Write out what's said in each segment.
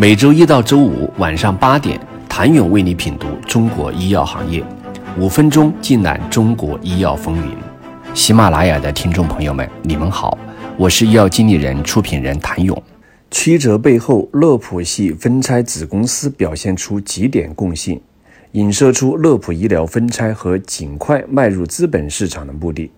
每周一到周五晚上八点，谭勇为你品读中国医药行业，五分钟尽览中国医药风云。喜马拉雅的听众朋友们，你们好，我是医药经理人、出品人谭勇。曲折背后，乐普系分拆子公司表现出几点共性，影射出乐普医疗分拆和尽快迈入资本市场的目的。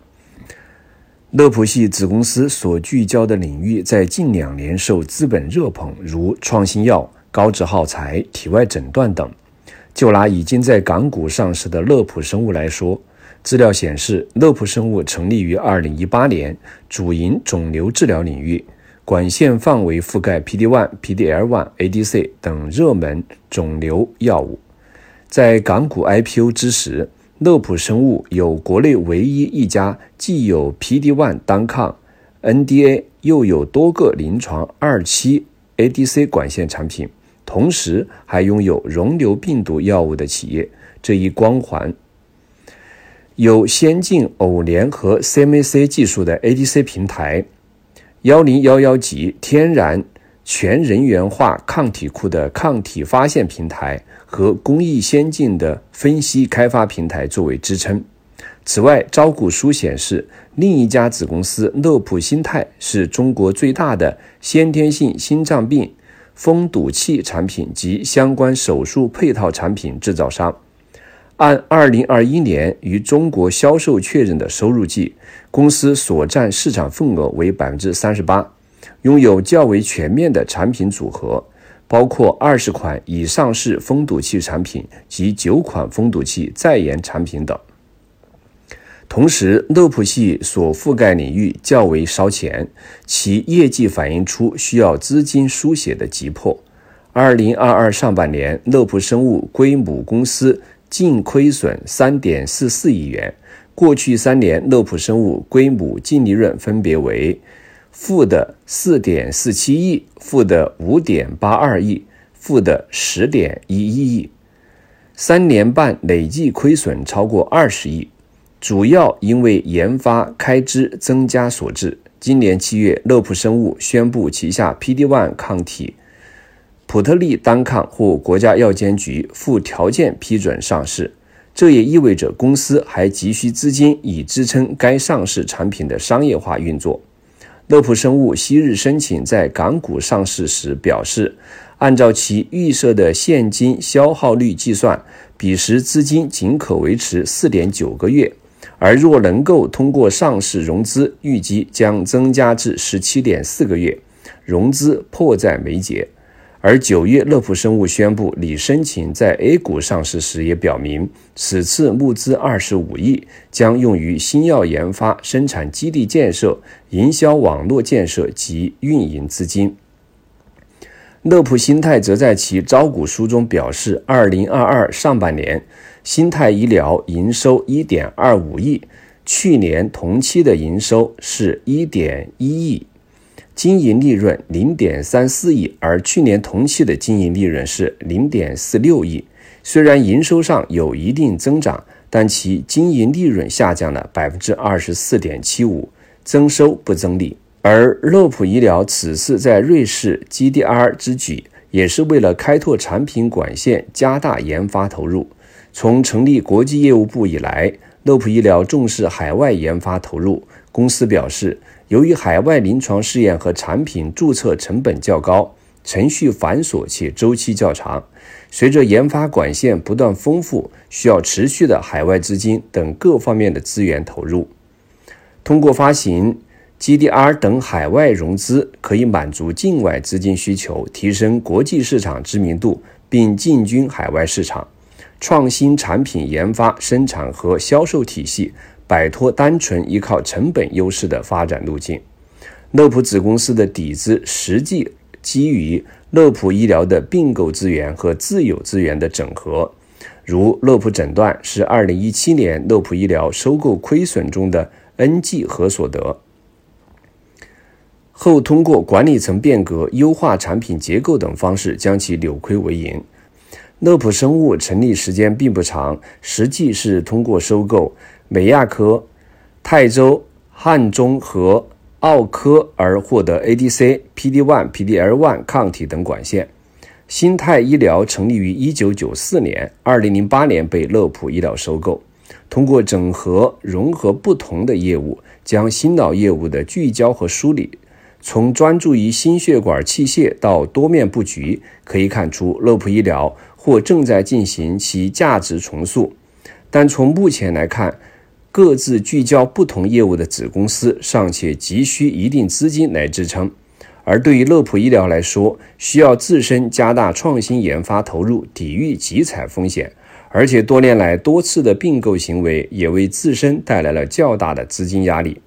乐普系子公司所聚焦的领域，在近两年受资本热捧，如创新药、高值耗材、体外诊断等。就拿已经在港股上市的乐普生物来说，资料显示，乐普生物成立于2018年，主营肿瘤治疗领域，管线范围覆盖 PD-1、PD-L1、ADC 等热门肿瘤药物。在港股 IPO 之时，乐普生物有国内唯一一家既有 PD-1 单抗 NDA，又有多个临床二期 ADC 管线产品，同时还拥有溶瘤病毒药物的企业，这一光环。有先进偶联和 CMC 技术的 ADC 平台，幺零幺幺级天然全人源化抗体库的抗体发现平台。和工艺先进的分析开发平台作为支撑。此外，招股书显示，另一家子公司乐普心泰是中国最大的先天性心脏病封堵器产品及相关手术配套产品制造商。按2021年于中国销售确认的收入计，公司所占市场份额为38%，拥有较为全面的产品组合。包括二十款已上市封堵器产品及九款封堵器在研产品等。同时，乐普系所覆盖领域较为烧钱，其业绩反映出需要资金输血的急迫。二零二二上半年，乐普生物归母公司净亏损三点四四亿元。过去三年，乐普生物归母净利润分别为。负的四点四七亿，负的五点八二亿，负的十点一一亿，三年半累计亏损超过二十亿，主要因为研发开支增加所致。今年七月，乐普生物宣布旗下 PD-1 抗体普特利单抗获国家药监局附条件批准上市，这也意味着公司还急需资金以支撑该上市产品的商业化运作。乐普生物昔日申请在港股上市时表示，按照其预设的现金消耗率计算，彼时资金仅可维持四点九个月，而若能够通过上市融资，预计将增加至十七点四个月，融资迫在眉睫。而九月，乐普生物宣布拟申请在 A 股上市时，也表明此次募资二十五亿将用于新药研发、生产基地建设、营销网络建设及运营资金。乐普新泰则在其招股书中表示，二零二二上半年，新泰医疗营收一点二五亿，去年同期的营收是一点一亿。经营利润零点三四亿，而去年同期的经营利润是零点四六亿。虽然营收上有一定增长，但其经营利润下降了百分之二十四点七五，增收不增利。而乐普医疗此次在瑞士 GDR 之举，也是为了开拓产品管线，加大研发投入。从成立国际业务部以来，乐普医疗重视海外研发投入。公司表示。由于海外临床试验和产品注册成本较高，程序繁琐且周期较长，随着研发管线不断丰富，需要持续的海外资金等各方面的资源投入。通过发行 GDR 等海外融资，可以满足境外资金需求，提升国际市场知名度，并进军海外市场，创新产品研发、生产和销售体系。摆脱单纯依靠成本优势的发展路径。乐普子公司的底子实际基于乐普医疗的并购资源和自有资源的整合。如乐普诊断是2017年乐普医疗收购亏损中的 NG 和所得，后通过管理层变革、优化产品结构等方式将其扭亏为盈。乐普生物成立时间并不长，实际是通过收购。美亚科、泰州、汉中和奥科而获得 ADC、PD-1、PDL-1 抗体等管线。新泰医疗成立于1994年，2008年被乐普医疗收购。通过整合融合不同的业务，将心脑业务的聚焦和梳理，从专注于心血管器械到多面布局，可以看出乐普医疗或正在进行其价值重塑。但从目前来看，各自聚焦不同业务的子公司尚且急需一定资金来支撑。而对于乐普医疗来说，需要自身加大创新研发投入，抵御集采风险，而且多年来多次的并购行为也为自身带来了较大的资金压力。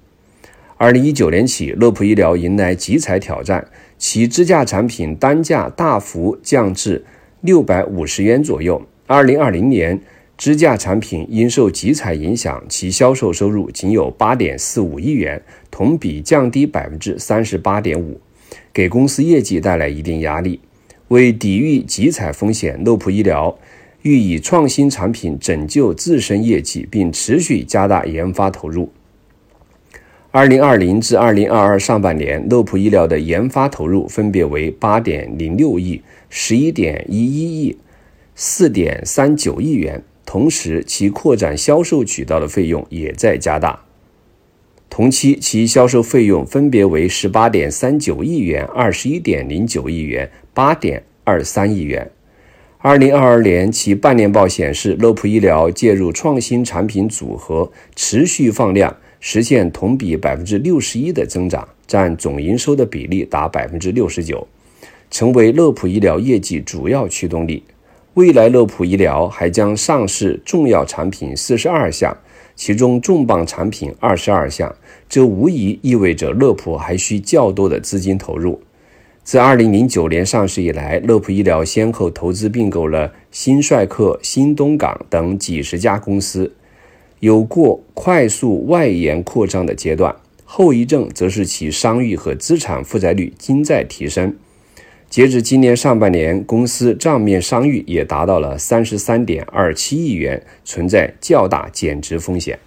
二零一九年起，乐普医疗迎来集采挑战，其支架产品单价大幅降至六百五十元左右。二零二零年，支架产品因受集采影响，其销售收入仅有八点四五亿元，同比降低百分之三十八点五。给公司业绩带来一定压力。为抵御集采风险，乐普医疗欲以创新产品拯救自身业绩，并持续加大研发投入。二零二零至二零二二上半年，乐普医疗的研发投入分别为八点零六亿、十一点一一亿、四点三九亿元。同时，其扩展销售渠道的费用也在加大。同期，其销售费用分别为十八点三九亿元、二十一点零九亿元、八点二三亿元。二零二二年，其半年报显示，乐普医疗介入创新产品组合，持续放量，实现同比百分之六十一的增长，占总营收的比例达百分之六十九，成为乐普医疗业绩主要驱动力。未来，乐普医疗还将上市重要产品四十二项。其中重磅产品二十二项，这无疑意味着乐普还需较多的资金投入。自二零零九年上市以来，乐普医疗先后投资并购了新帅克、新东港等几十家公司，有过快速外延扩张的阶段，后遗症则是其商誉和资产负债率均在提升。截至今年上半年，公司账面商誉也达到了三十三点二七亿元，存在较大减值风险。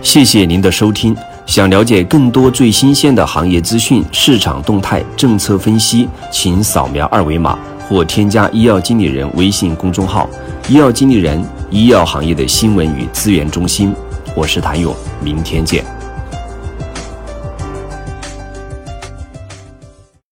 谢谢您的收听。想了解更多最新鲜的行业资讯、市场动态、政策分析，请扫描二维码或添加医药经理人微信公众号“医药经理人”——医药行业的新闻与资源中心。我是谭勇，明天见。